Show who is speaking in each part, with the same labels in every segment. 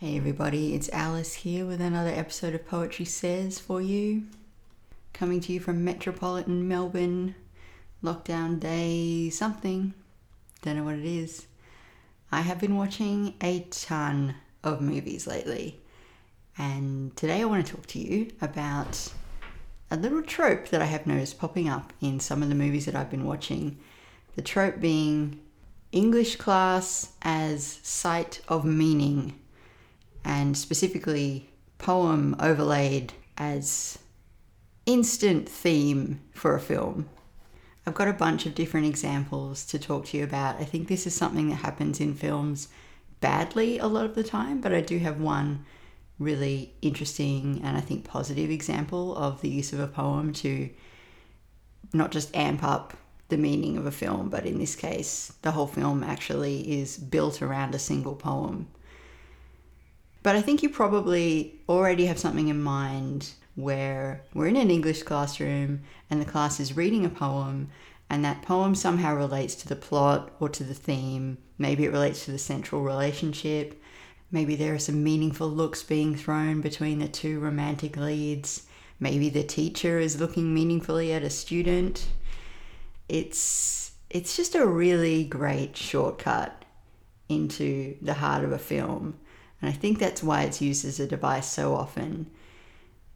Speaker 1: Hey everybody, it's Alice here with another episode of Poetry Says for you. Coming to you from metropolitan Melbourne, lockdown day something. Don't know what it is. I have been watching a ton of movies lately, and today I want to talk to you about a little trope that I have noticed popping up in some of the movies that I've been watching. The trope being English class as site of meaning and specifically poem overlaid as instant theme for a film. I've got a bunch of different examples to talk to you about. I think this is something that happens in films badly a lot of the time, but I do have one really interesting and I think positive example of the use of a poem to not just amp up the meaning of a film, but in this case, the whole film actually is built around a single poem. But I think you probably already have something in mind where we're in an English classroom and the class is reading a poem, and that poem somehow relates to the plot or to the theme. Maybe it relates to the central relationship. Maybe there are some meaningful looks being thrown between the two romantic leads. Maybe the teacher is looking meaningfully at a student. It's it's just a really great shortcut into the heart of a film and I think that's why it's used as a device so often.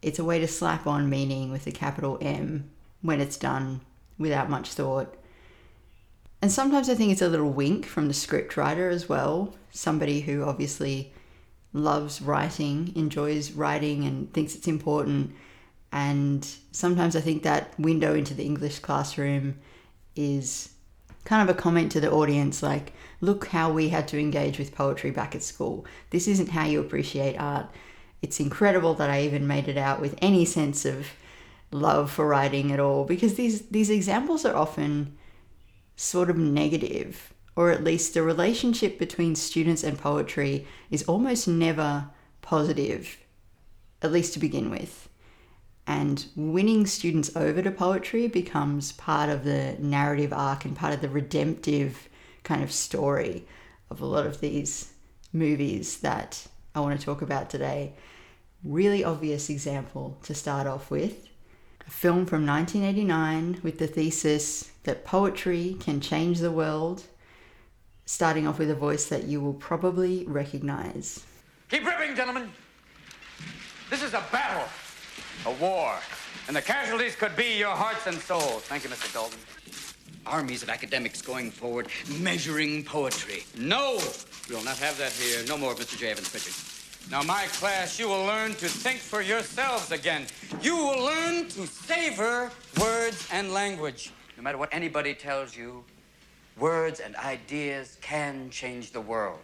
Speaker 1: It's a way to slap on meaning with a capital M when it's done without much thought. And sometimes I think it's a little wink from the script writer as well, somebody who obviously loves writing, enjoys writing, and thinks it's important. And sometimes I think that window into the English classroom is kind of a comment to the audience like, look how we had to engage with poetry back at school. This isn't how you appreciate art. It's incredible that I even made it out with any sense of love for writing at all because these these examples are often sort of negative or at least the relationship between students and poetry is almost never positive at least to begin with and winning students over to poetry becomes part of the narrative arc and part of the redemptive kind of story of a lot of these movies that I want to talk about today. Really obvious example to start off with a film from 1989 with the thesis that poetry can change the world, starting off with a voice that you will probably recognize.
Speaker 2: Keep ripping, gentlemen. This is a battle a war. And the casualties could be your hearts and souls. Thank you, Mr. Dalton.
Speaker 3: Armies of academics going forward, measuring poetry.
Speaker 2: No! We'll not have that here. No more, Mr. J. Evans Pritchard. Now, my class, you will learn to think for yourselves again. You will learn to savor words and language.
Speaker 3: No matter what anybody tells you, words and ideas can change the world.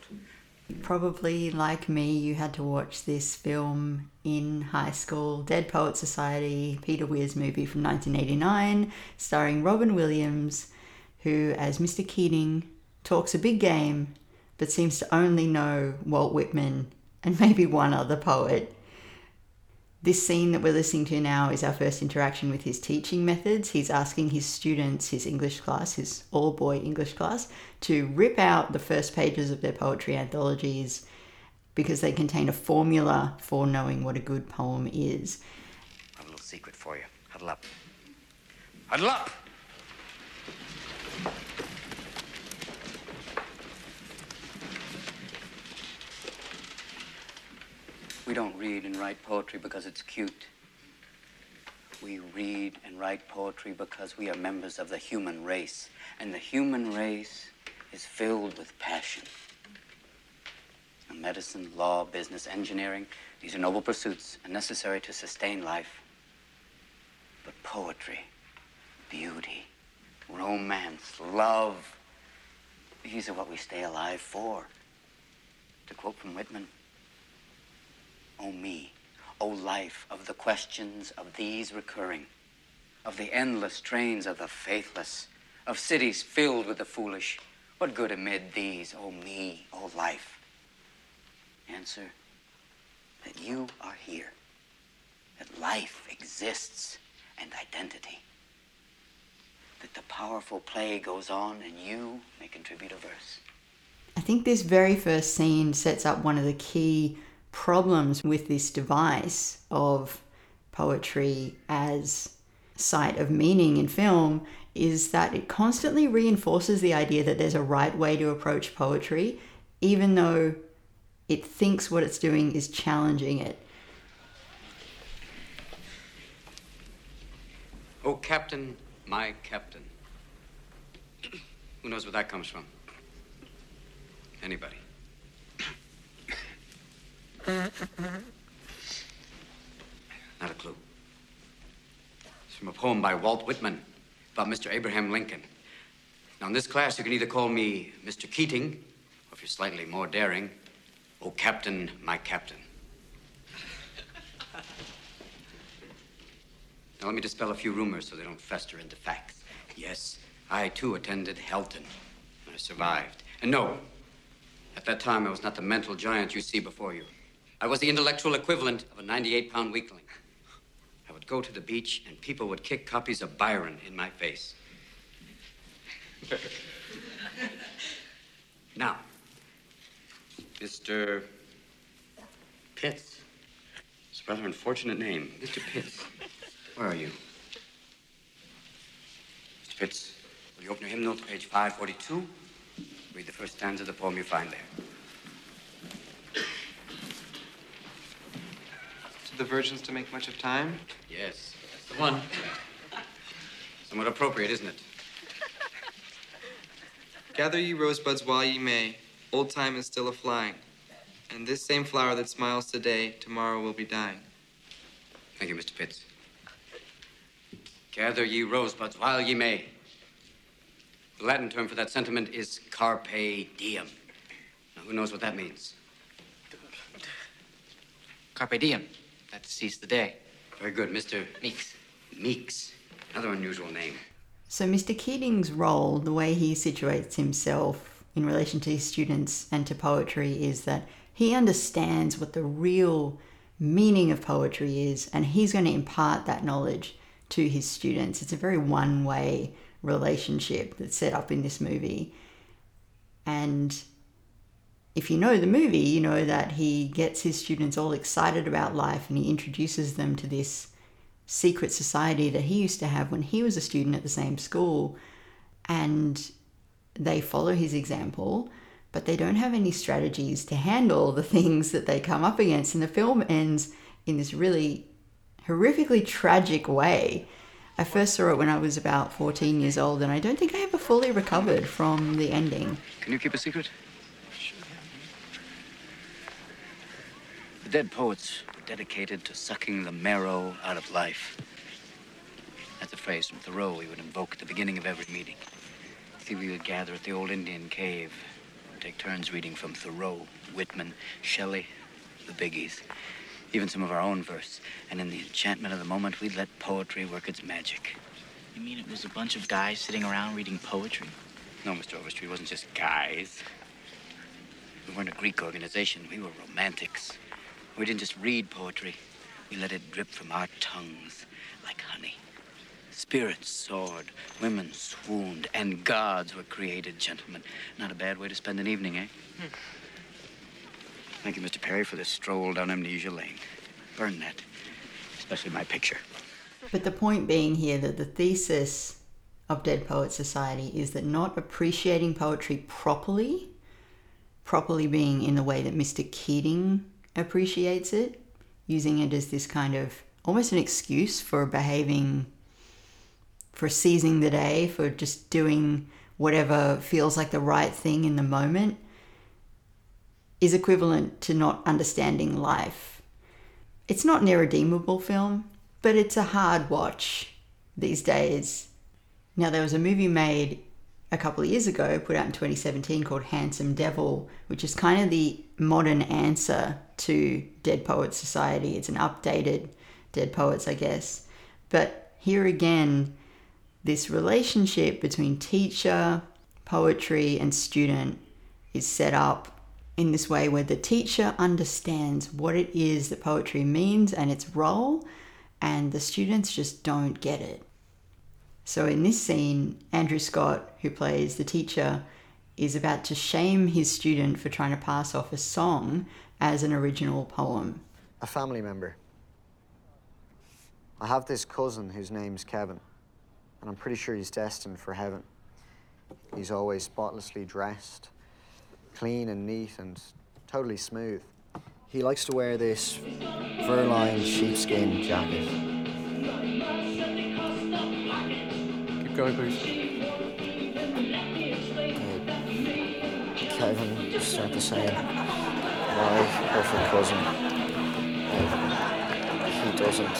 Speaker 1: Probably, like me, you had to watch this film in high school Dead Poet Society, Peter Weir's movie from 1989, starring Robin Williams, who, as Mr. Keating, talks a big game but seems to only know Walt Whitman and maybe one other poet. This scene that we're listening to now is our first interaction with his teaching methods. He's asking his students, his English class, his all boy English class, to rip out the first pages of their poetry anthologies because they contain a formula for knowing what a good poem is.
Speaker 3: I have a little secret for you. Huddle up.
Speaker 2: Huddle up!
Speaker 3: We don't read and write poetry because it's cute. We read and write poetry because we are members of the human race. And the human race is filled with passion. medicine, law, business, engineering, these are noble pursuits and necessary to sustain life. But poetry, beauty, romance, love, these are what we stay alive for. To quote from Whitman, O me, O life of the questions of these recurring, of the endless trains of the faithless, of cities filled with the foolish, what good amid these, O me, O life? Answer that you are here, that life exists and identity, that the powerful play goes on and you may contribute a verse.
Speaker 1: I think this very first scene sets up one of the key problems with this device of poetry as site of meaning in film is that it constantly reinforces the idea that there's a right way to approach poetry, even though it thinks what it's doing is challenging it.
Speaker 2: Oh, Captain, my Captain. Who knows where that comes from? Anybody? Not a clue. It's from a poem by Walt Whitman about Mr. Abraham Lincoln. Now, in this class, you can either call me Mr. Keating, or if you're slightly more daring, Oh, Captain, my Captain. Now, let me dispel a few rumors so they don't fester into facts. Yes, I too attended Welton. And I survived. And no, at that time, I was not the mental giant you see before you. I was the intellectual equivalent of a 98 pound weakling. I would go to the beach, and people would kick copies of Byron in my face. now, Mr. Pitts. It's a rather unfortunate name. Mr. Pitts. Where are you? Mr. Pitts, will you open your hymnal to page 542? Read the first stanza of the poem you find there.
Speaker 4: To the virgins to make much of time?
Speaker 2: Yes, that's the one. Somewhat appropriate, isn't it?
Speaker 4: Gather ye rosebuds while ye may. Old time is still a flying. And this same flower that smiles today, tomorrow will be dying.
Speaker 2: Thank you, Mr. Pitts. Gather ye rosebuds while ye may. The Latin term for that sentiment is carpe diem. Now, who knows what that means?
Speaker 5: Carpe diem. That's seize the day.
Speaker 2: Very good, Mr.
Speaker 5: Meeks.
Speaker 2: Meeks. Another unusual name.
Speaker 1: So, Mr. Keating's role, the way he situates himself in relation to his students and to poetry, is that he understands what the real meaning of poetry is and he's going to impart that knowledge to his students. It's a very one way relationship that's set up in this movie. And if you know the movie, you know that he gets his students all excited about life and he introduces them to this secret society that he used to have when he was a student at the same school. And they follow his example, but they don't have any strategies to handle the things that they come up against. And the film ends in this really horrifically tragic way. I first saw it when I was about 14 years old, and I don't think I ever fully recovered from the ending.
Speaker 3: Can you keep a secret? The dead poets were dedicated to sucking the marrow out of life. That's a phrase from Thoreau we would invoke at the beginning of every meeting. See, we would gather at the old Indian cave, and take turns reading from Thoreau, Whitman, Shelley, the biggies, even some of our own verse. And in the enchantment of the moment, we'd let poetry work its magic.
Speaker 5: You mean it was a bunch of guys sitting around reading poetry?
Speaker 3: No, Mr. Overstreet, it wasn't just guys. We weren't a Greek organization. We were romantics. We didn't just read poetry. We let it drip from our tongues like honey. Spirits soared, women swooned, and gods were created, gentlemen. Not a bad way to spend an evening, eh? Thank you, Mr. Perry, for this stroll down Amnesia Lane. Burn that, especially my picture.
Speaker 1: But the point being here that the thesis of Dead Poets Society is that not appreciating poetry properly, properly being in the way that Mr. Keating appreciates it, using it as this kind of almost an excuse for behaving, for seizing the day, for just doing whatever feels like the right thing in the moment, is equivalent to not understanding life. It's not an irredeemable film, but it's a hard watch these days. Now, there was a movie made a couple of years ago, put out in 2017, called Handsome Devil, which is kind of the modern answer to Dead Poets Society. It's an updated Dead Poets, I guess. But here again, this relationship between teacher, poetry, and student is set up in this way where the teacher understands what it is that poetry means and its role, and the students just don't get it. So in this scene, Andrew Scott, who plays the teacher, is about to shame his student for trying to pass off a song as an original poem.
Speaker 6: A family member. I have this cousin whose name's Kevin, and I'm pretty sure he's destined for heaven. He's always spotlessly dressed, clean and neat, and totally smooth. He likes to wear this fur-lined sheepskin jacket.
Speaker 7: Keep going, please.
Speaker 6: Kevin, just start the same. My perfect cousin. He doesn't.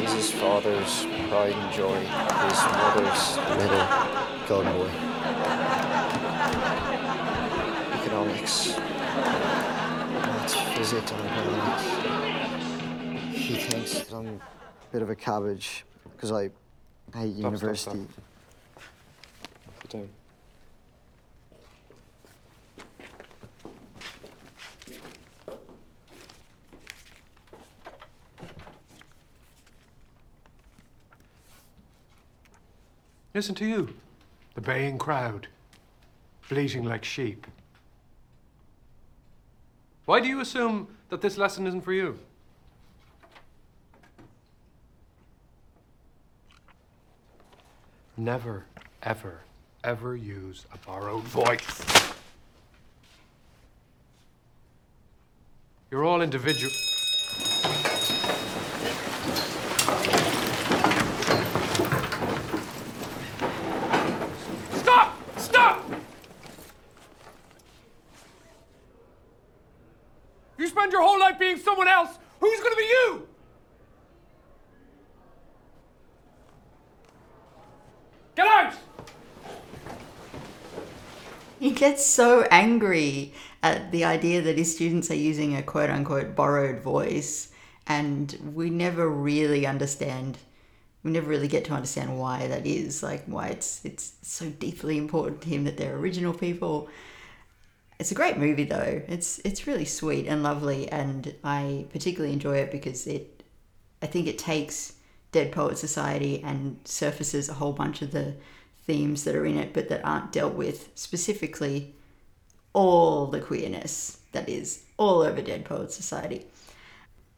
Speaker 6: He's his father's pride and joy. His mother's little golden boy. Economics. Maths, physics, and economics. He thinks that I'm a bit of a cabbage because I hate
Speaker 7: stop,
Speaker 6: university.
Speaker 7: stop. Sit down.
Speaker 8: Listen to you, the baying crowd, bleating like sheep. Why do you assume that this lesson isn't for you? Never, ever, ever use a borrowed voice. You're all individual. Stop! Stop! You spend your whole life being someone else. Who's gonna be you? Get out!
Speaker 1: He gets so angry at the idea that his students are using a quote unquote borrowed voice, and we never really understand. We never really get to understand why that is, like why it's it's so deeply important to him that they're original people. It's a great movie though. It's it's really sweet and lovely, and I particularly enjoy it because it, I think it takes Dead Poet Society and surfaces a whole bunch of the themes that are in it, but that aren't dealt with specifically. All the queerness that is all over Dead Poet Society.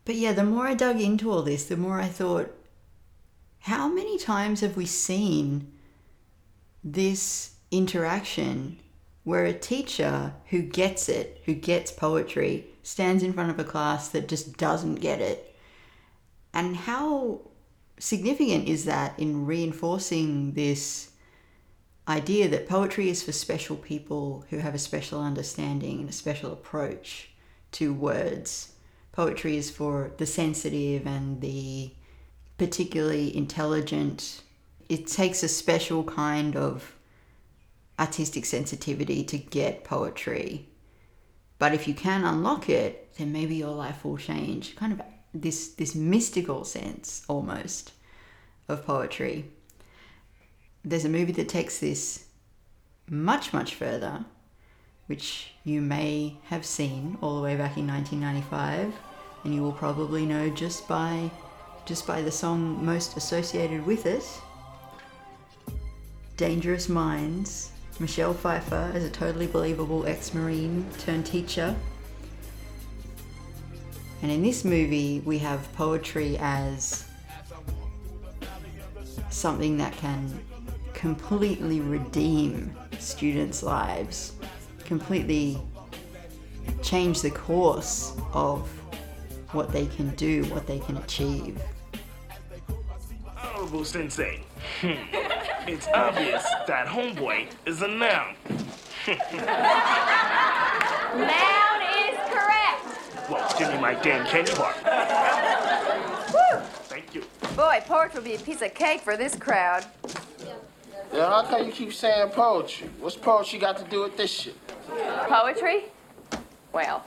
Speaker 1: But yeah, the more I dug into all this, the more I thought, how many times have we seen this interaction where a teacher who gets it, who gets poetry, stands in front of a class that just doesn't get it? And how significant is that in reinforcing this idea that poetry is for special people who have a special understanding and a special approach to words? Poetry is for the sensitive and the particularly intelligent. It takes a special kind of artistic sensitivity to get poetry. But if you can unlock it, then maybe your life will change. Kind of this this mystical sense almost of poetry. There's a movie that takes this much much further, which you may have seen all the way back in 1995, and you will probably know just by just by the song most associated with it. Dangerous Minds, Michelle Pfeiffer as a totally believable ex Marine turned teacher. And in this movie, we have poetry as something that can completely redeem students' lives, completely change the course of what they can do, what they can achieve.
Speaker 9: Honorable Sensei, hmm. it's obvious that homeboy is a noun.
Speaker 10: Noun is correct.
Speaker 9: Well, give me my damn candy bar.
Speaker 10: Woo!
Speaker 9: Thank you.
Speaker 10: Boy, poetry would be a piece of cake for this crowd.
Speaker 11: Yeah, how come you keep saying poetry? What's poetry got to do with this shit?
Speaker 10: Poetry? Well,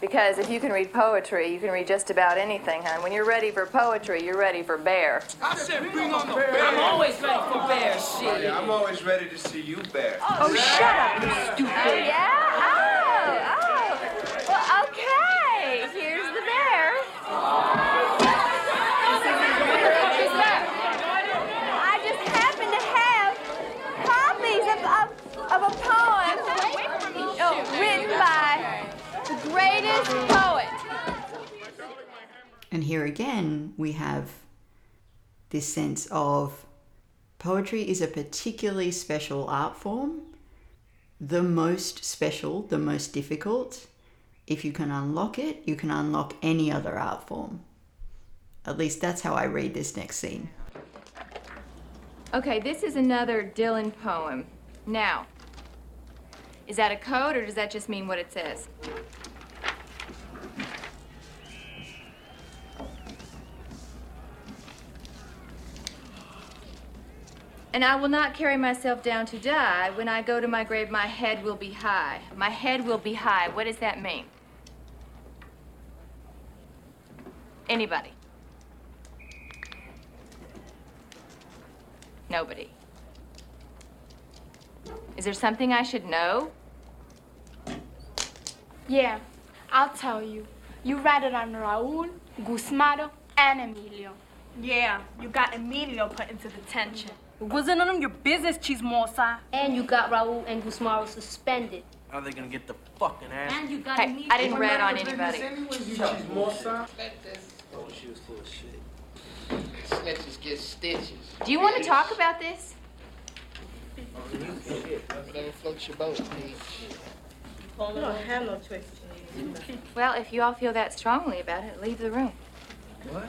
Speaker 10: because if you can read poetry, you can read just about anything, hon. When you're ready for poetry, you're ready for bear.
Speaker 11: I said bring on the bear.
Speaker 10: I'm always ready for bear shit.
Speaker 11: yeah, I'm always ready to see you bear.
Speaker 10: Oh, shut up, you stupid. Oh, yeah? Oh, oh. Well, okay. Here's the bear. I just happen to have copies of, of greatest poet.
Speaker 1: And here again, we have this sense of poetry is a particularly special art form, the most special, the most difficult. If you can unlock it, you can unlock any other art form. At least that's how I read this next scene.
Speaker 10: Okay, this is another Dylan poem. Now, is that a code or does that just mean what it says? And I will not carry myself down to die. When I go to my grave, my head will be high. My head will be high. What does that mean? Anybody? Nobody. Is there something I should know?
Speaker 12: Yeah, I'll tell you. You write it on Raul, Gusmaro, and Emilio.
Speaker 13: Yeah, you got Emilio put into detention. It wasn't none of your business, Chismosa.
Speaker 14: And you got Raul and Gusmaro suspended.
Speaker 9: Are they gonna get the fucking ass?
Speaker 14: And you got
Speaker 10: Hey,
Speaker 14: Emilio.
Speaker 10: I didn't rat on anybody.
Speaker 11: Oh, she was full of shit. Snitches get stitches.
Speaker 10: Do you want to talk about this?
Speaker 11: Whatever floats your boat, Pete.
Speaker 13: You don't have no choice.
Speaker 10: Well, if you all feel that strongly about it, leave the room.
Speaker 11: What?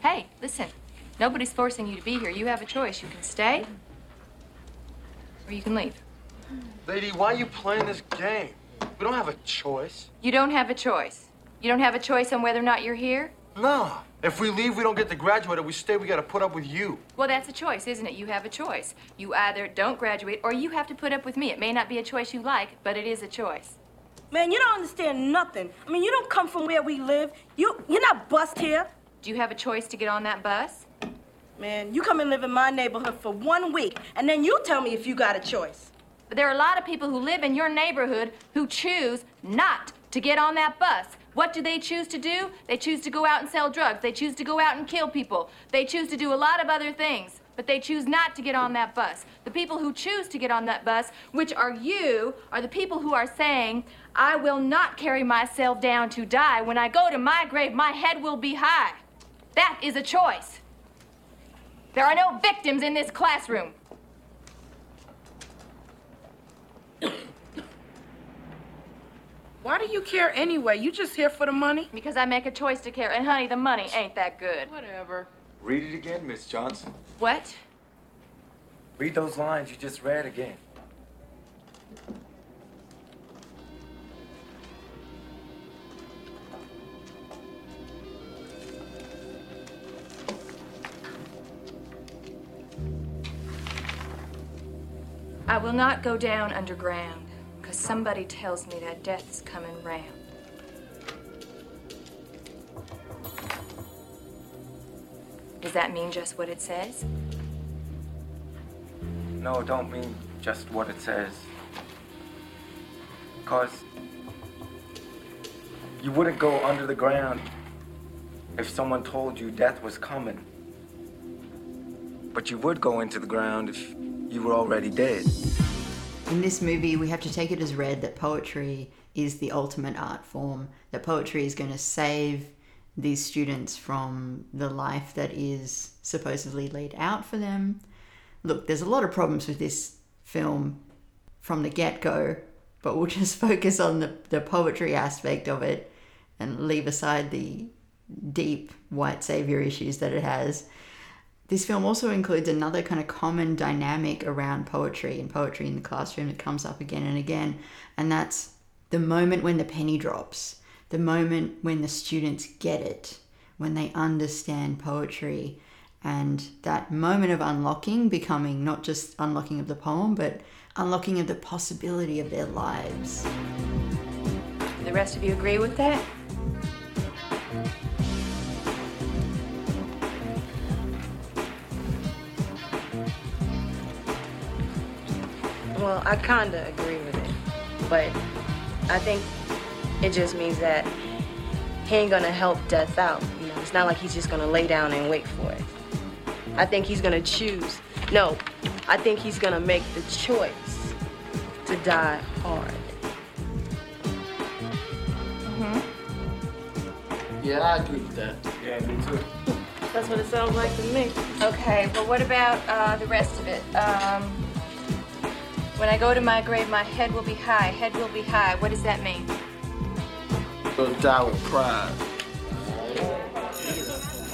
Speaker 10: Hey, listen. Nobody's forcing you to be here. You have a choice. You can stay, or you can leave.
Speaker 15: Lady, why are you playing this game? We don't have a choice.
Speaker 10: You don't have a choice. You don't have a choice on whether or not you're here?
Speaker 15: No. If we leave, we don't get to graduate. If we stay, we gotta put up with you.
Speaker 10: Well, that's a choice, isn't it? You have a choice. You either don't graduate or you have to put up with me. It may not be a choice you like, but it is a choice.
Speaker 13: Man, you don't understand nothing. I mean, you don't come from where we live. You, you're not bust here.
Speaker 10: Do you have a choice to get on that bus?
Speaker 13: Man, you come and live in my neighborhood for one week, and then you tell me if you got a choice.
Speaker 10: But there are a lot of people who live in your neighborhood who choose not to get on that bus. What do they choose to do? They choose to go out and sell drugs. They choose to go out and kill people. They choose to do a lot of other things, but they choose not to get on that bus. The people who choose to get on that bus, which are you, are the people who are saying, I will not carry myself down to die. When I go to my grave, my head will be high. That is a choice. There are no victims in this classroom.
Speaker 11: Why do you care anyway? You just here for the money?
Speaker 10: Because I make a choice to care. And honey, the money ain't that good.
Speaker 11: Whatever.
Speaker 15: Read it again, Miss Johnson.
Speaker 10: What?
Speaker 15: Read those lines you just read again.
Speaker 10: I will not go down underground, because somebody tells me that death is coming round. Does that mean just what it says?
Speaker 15: No, don't mean just what it says. Cause you wouldn't go under the ground if someone told you death was coming. But you would go into the ground if you were already dead.
Speaker 1: In this movie, we have to take it as read that poetry is the ultimate art form, that poetry is going to save these students from the life that is supposedly laid out for them. Look, there's a lot of problems with this film from the get go, but we'll just focus on the, the poetry aspect of it and leave aside the deep white savior issues that it has. This film also includes another kind of common dynamic around poetry and poetry in the classroom that comes up again and again, and that's the moment when the penny drops, the moment when the students get it, when they understand poetry, and that moment of unlocking becoming not just unlocking of the poem, but unlocking of the possibility of their lives.
Speaker 10: The rest of you agree with that?
Speaker 16: Well, I kinda agree with it, but I think it just means that he ain't gonna help death out. You know, it's not like he's just gonna lay down and wait for it. I think he's gonna choose. No, I think he's gonna make the choice to die hard. Mm-hmm.
Speaker 11: Yeah, I agree with that.
Speaker 15: Yeah, me too.
Speaker 16: That's what it sounds like to me.
Speaker 10: Okay, well, what about uh, the rest of it? Um, when I go to my grave, my head will be high. Head will be high. What does that mean?
Speaker 11: Will die with pride.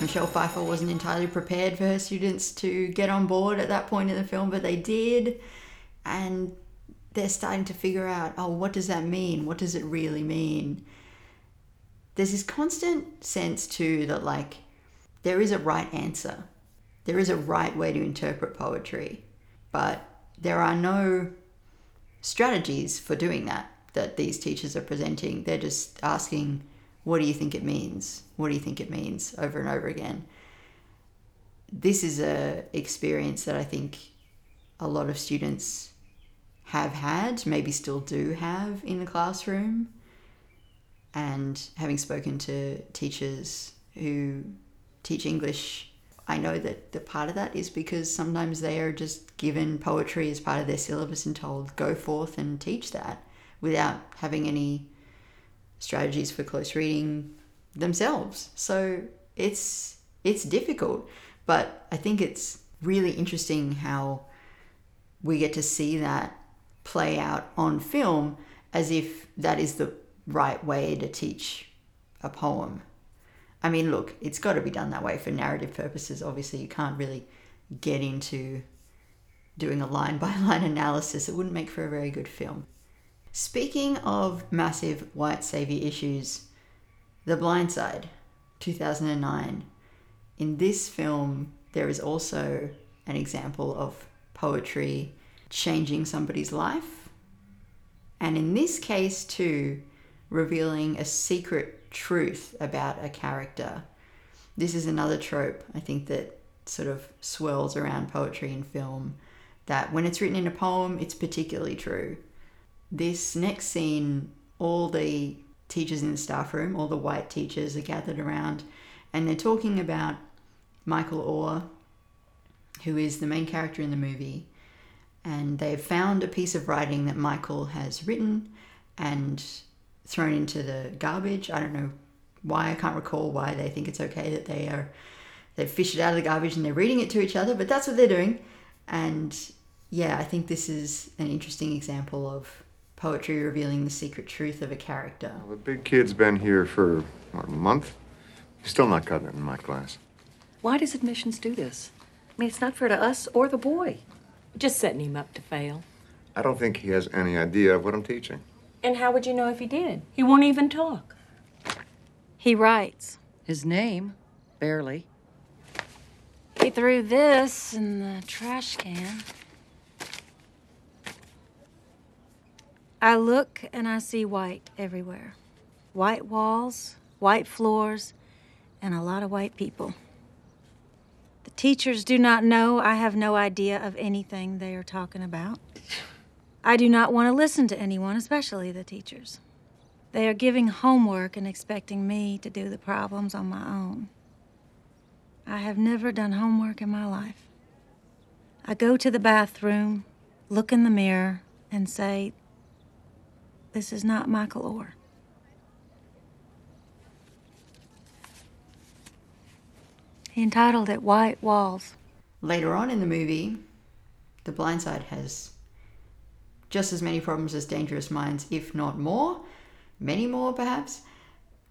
Speaker 1: Michelle Pfeiffer wasn't entirely prepared for her students to get on board at that point in the film, but they did. And they're starting to figure out oh, what does that mean? What does it really mean? There's this constant sense, too, that like there is a right answer, there is a right way to interpret poetry, but there are no strategies for doing that that these teachers are presenting. They're just asking, what do you think it means? What do you think it means over and over again? This is a experience that I think a lot of students have had, maybe still do have in the classroom. And having spoken to teachers who teach English, I know that the part of that is because sometimes they are just given poetry as part of their syllabus and told, go forth and teach that without having any strategies for close reading themselves. So it's it's difficult, but I think it's really interesting how we get to see that play out on film as if that is the right way to teach a poem. I mean, look, it's got to be done that way for narrative purposes. Obviously, you can't really get into doing a line by line analysis. It wouldn't make for a very good film. Speaking of massive white savior issues, The Blind Side, 2009. In this film, there is also an example of poetry changing somebody's life. And in this case, too, revealing a secret truth about a character. This is another trope, I think, that sort of swirls around poetry and film that when it's written in a poem, it's particularly true. This next scene, all the teachers in the staff room, all the white teachers are gathered around and they're talking about Michael Oher, who is the main character in the movie. And they've found a piece of writing that Michael has written and thrown into the garbage. I don't know why, I can't recall why they think it's okay that they are they fish it out of the garbage and they're reading it to each other, but that's what they're doing. And yeah, I think this is an interesting example of poetry revealing the secret truth of a character.
Speaker 17: The big kid's been here for, what, a month? He's still not cutting it in my class.
Speaker 18: Why does admissions do this? I mean, it's not fair to us or the boy.
Speaker 19: Just setting him up to fail.
Speaker 17: I don't think he has any idea of what I'm teaching.
Speaker 19: And how would you know if he did? He won't even talk. He writes.
Speaker 18: His name? Barely.
Speaker 19: He threw this in the trash can. I look and I see white everywhere. White walls, white floors, and a lot of white people. The teachers do not know. I have no idea of anything they are talking about. I do not want to listen to anyone, especially the teachers. They are giving homework and expecting me to do the problems on my own. I have never done homework in my life. I go to the bathroom, look in the mirror, and say, This is not Michael Oher. He entitled it White Walls.
Speaker 1: Later on in the movie, The Blind Side has just as many problems as Dangerous Minds, if not more, many more perhaps.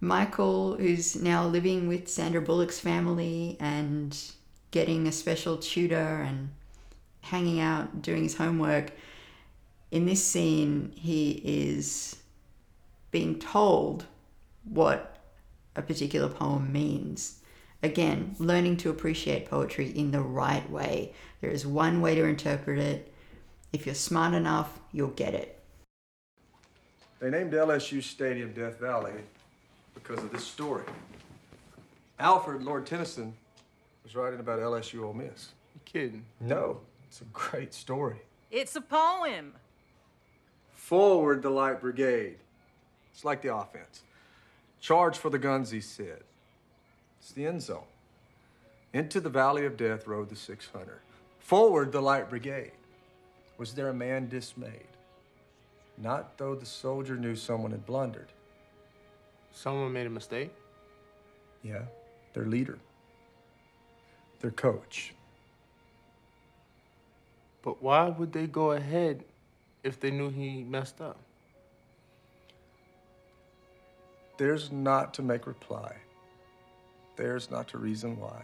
Speaker 1: Michael, who's now living with Sandra Bullock's family and getting a special tutor and hanging out, doing his homework. In this scene, he is being told what a particular poem means. Again, learning to appreciate poetry in the right way. There is one way to interpret it. If you're smart enough, you'll get it.
Speaker 20: They named LSU Stadium Death Valley because of this story. Alfred Lord Tennyson was writing about LSU Ole Miss.
Speaker 7: You kidding?
Speaker 20: No, it's a great story.
Speaker 18: It's a poem.
Speaker 20: Forward the light brigade. It's like the offense. Charge for the guns, he said. It's the end zone. Into the valley of death rode the 600. Forward the light brigade. Was there a man dismayed? Not though the soldier knew someone had blundered.
Speaker 9: Someone made a mistake?
Speaker 20: Yeah, their leader, their coach.
Speaker 9: But why would they go ahead if they knew he messed up?
Speaker 20: Theirs not to make reply. Theirs not to reason why.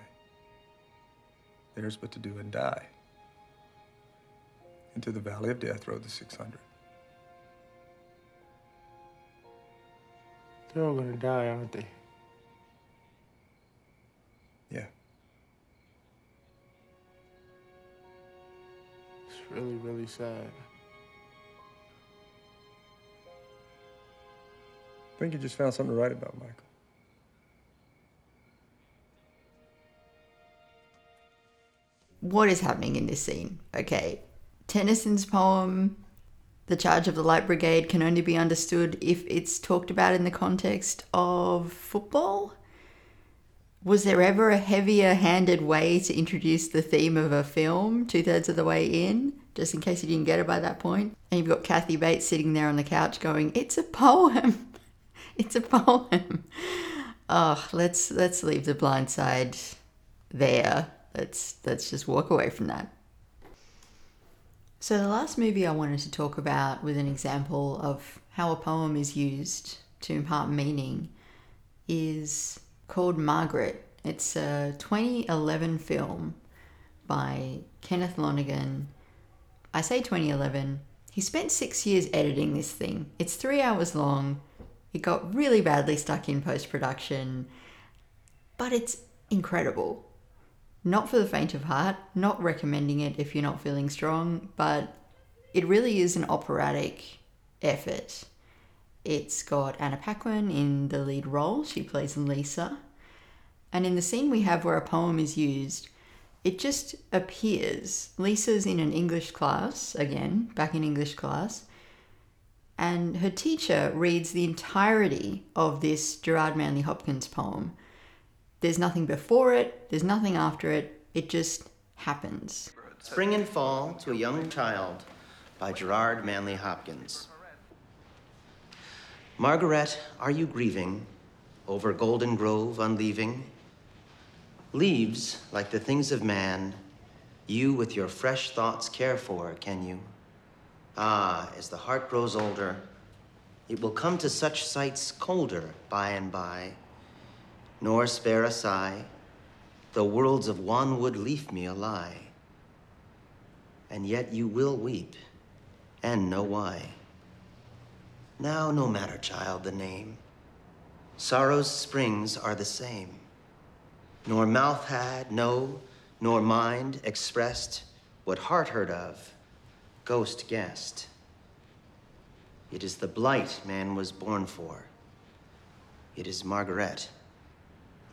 Speaker 20: Theirs but to do and die. Into the valley of death rode the 600.
Speaker 9: They're all gonna die, aren't they?
Speaker 20: Yeah.
Speaker 9: It's really, really sad.
Speaker 20: I think you just found something to write about, Michael.
Speaker 1: What is happening in this scene? Okay, Tennyson's poem, The Charge of the Light Brigade, can only be understood if it's talked about in the context of football. Was there ever a heavier handed way to introduce the theme of a film two thirds of the way in? Just in case you didn't get it by that point. And you've got Kathy Bates sitting there on the couch going, It's a poem. It's a poem. Oh, let's let's leave the blind side there. Let's let's just walk away from that. So the last movie I wanted to talk about with an example of how a poem is used to impart meaning is called Margaret. It's a 2011 film by Kenneth Lonergan. I say 2011. He spent six years editing this thing. It's three hours long. It got really badly stuck in post production, but it's incredible. Not for the faint of heart, not recommending it if you're not feeling strong, but it really is an operatic effort. It's got Anna Paquin in the lead role, she plays Lisa. And in the scene we have where a poem is used, it just appears. Lisa's in an English class, again, back in English class, and her teacher reads the entirety of this Gerard Manley Hopkins poem. There's nothing before it, there's nothing after it, it just happens.
Speaker 21: Spring and Fall to a Young Child by Gerard Manley Hopkins. Margaret, are you grieving over Golden Grove unleaving? Leaves, like the things of man, you with your fresh thoughts care for, can you? Ah, as the heart grows older, it will come to such sights colder by and by, nor spare a sigh, though worlds of wanwood leafmeal lie. And yet you will weep, and know why. Now, no matter, child, the name. Sorrow's springs are the same. Nor mouth had, no, nor mind expressed what heart heard of, ghost guessed. It is the blight man was born for. It is Margaret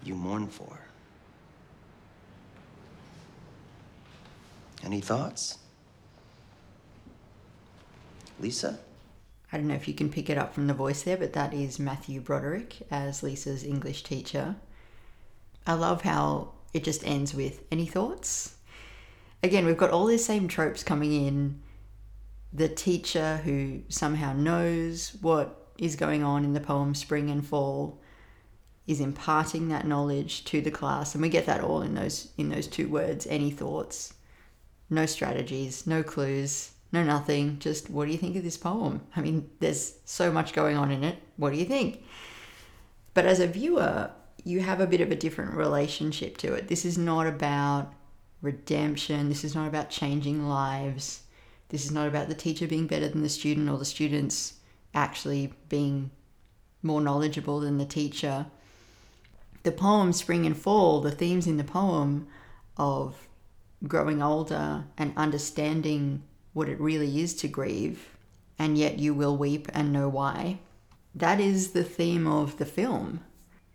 Speaker 21: you mourn for. Any thoughts? Lisa?
Speaker 1: I don't know if you can pick it up from the voice there, but that is Matthew Broderick as Lisa's English teacher. I love how it just ends with any thoughts? Again, we've got all these same tropes coming in. The teacher who somehow knows what is going on in the poem Spring and Fall is imparting that knowledge to the class and we get that all in those in those two words any thoughts. No strategies no clues no nothing just what do you think of this poem? I mean there's so much going on in it what do you think? But as a viewer you have a bit of a different relationship to it. This is not about redemption this is not about changing lives this is not about the teacher being better than the student or the students actually being more knowledgeable than the teacher the poem Spring and Fall, the themes in the poem of growing older and understanding what it really is to grieve, and yet you will weep and know why. That is the theme of the film.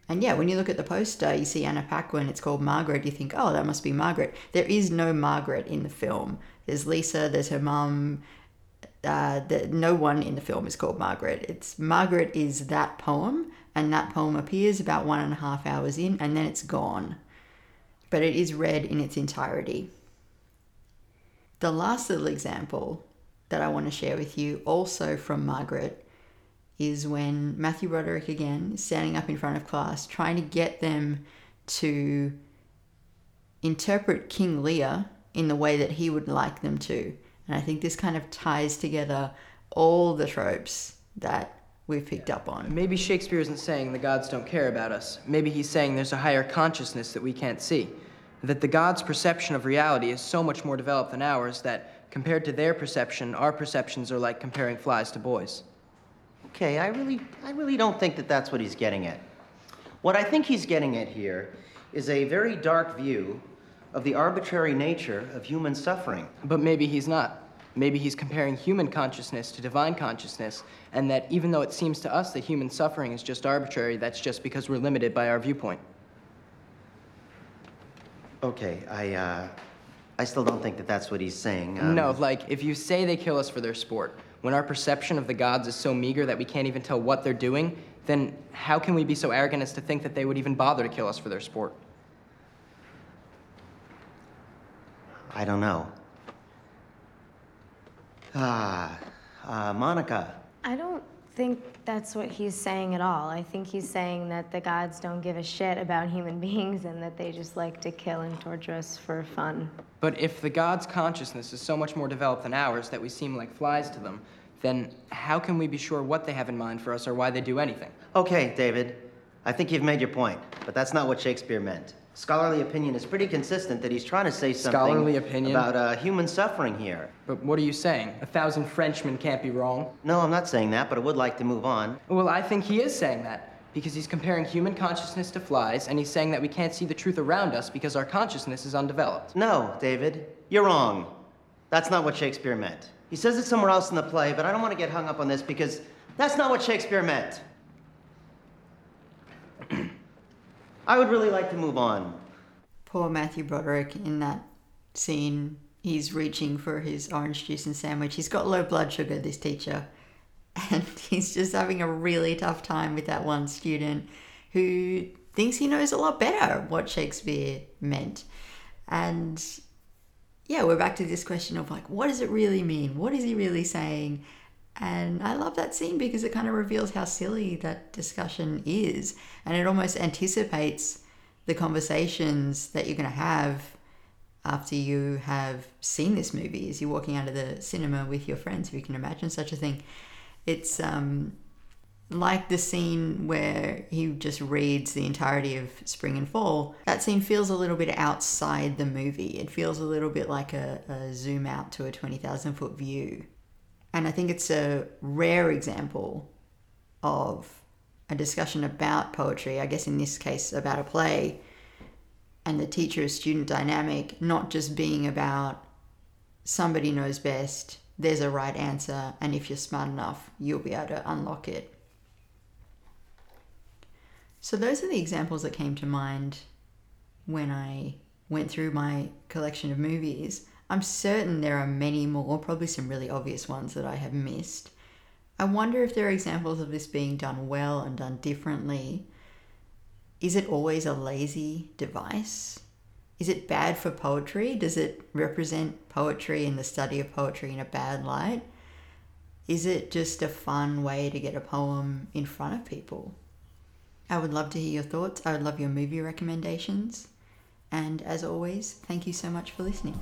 Speaker 1: And yeah, when you look at the poster, you see Anna Paquin, it's called Margaret, you think, oh, that must be Margaret. There is no Margaret in the film. There's Lisa, there's her mum. Uh, the, no one in the film is called Margaret. It's Margaret is that poem, and that poem appears about one and a half hours in, and then it's gone. But it is read in its entirety. The last little example that I want to share with you, also from Margaret, is when Matthew Broderick again is standing up in front of class trying to get them to interpret King Lear in the way that he would like them to. And I think this kind of ties together all the tropes that we've picked up on. It.
Speaker 22: Maybe Shakespeare isn't saying the gods don't care about us. Maybe he's saying there's a higher consciousness that we can't see. That the gods' perception of reality is so much more developed than ours that, compared to their perception, our perceptions are like comparing flies to boys.
Speaker 21: Okay, I really, I really don't think that that's what he's getting at. What I think he's getting at here is a very dark view of the arbitrary nature of human suffering.
Speaker 22: But maybe he's not. Maybe he's comparing human consciousness to divine consciousness, and that even though it seems to us that human suffering is just arbitrary, that's just because we're limited by our viewpoint.
Speaker 21: Okay, I, uh, I still don't think that that's what he's saying. Um,
Speaker 22: No, like, if you say they kill us for their sport, when our perception of the gods is so meager that we can't even tell what they're doing, then how can we be so arrogant as to think that they would even bother to kill us for their sport?
Speaker 21: I don't know. Ah, uh, Monica.
Speaker 23: I don't think that's what he's saying at all. I think he's saying that the gods don't give a shit about human beings and that they just like to kill and torture us for fun.
Speaker 22: But if the gods' consciousness is so much more developed than ours that we seem like flies to them, then how can we be sure what they have in mind for us or why they do anything?
Speaker 21: Okay, David. I think you've made your point, but that's not what Shakespeare meant. Scholarly opinion is pretty consistent that he's trying to say something
Speaker 22: Scholarly opinion?
Speaker 21: about uh, human suffering here.
Speaker 22: But what are you saying? A thousand Frenchmen can't be wrong?
Speaker 21: No, I'm not saying that, but I would like to move on.
Speaker 22: Well, I think he is saying that because he's comparing human consciousness to flies, and he's saying that we can't see the truth around us because our consciousness is undeveloped.
Speaker 21: No, David, you're wrong. That's not what Shakespeare meant. He says it somewhere else in the play, but I don't want to get hung up on this because that's not what Shakespeare meant. I would really like to move on.
Speaker 1: Poor Matthew Broderick in that scene. He's reaching for his orange juice and sandwich. He's got low blood sugar, this teacher. And he's just having a really tough time with that one student who thinks he knows a lot better what Shakespeare meant. And yeah, we're back to this question of like, what does it really mean? What is he really saying? And I love that scene because it kind of reveals how silly that discussion is. And it almost anticipates the conversations that you're going to have after you have seen this movie as you're walking out of the cinema with your friends, if you can imagine such a thing. It's um, like the scene where he just reads the entirety of Spring and Fall. That scene feels a little bit outside the movie. It feels a little bit like a, a zoom out to a 20,000 foot view. And I think it's a rare example of a discussion about poetry, I guess in this case about a play, and the teacher student dynamic not just being about somebody knows best, there's a right answer, and if you're smart enough, you'll be able to unlock it. So, those are the examples that came to mind when I went through my collection of movies. I'm certain there are many more, probably some really obvious ones that I have missed. I wonder if there are examples of this being done well and done differently. Is it always a lazy device? Is it bad for poetry? Does it represent poetry and the study of poetry in a bad light? Is it just a fun way to get a poem in front of people? I would love to hear your thoughts. I would love your movie recommendations. And as always, thank you so much for listening.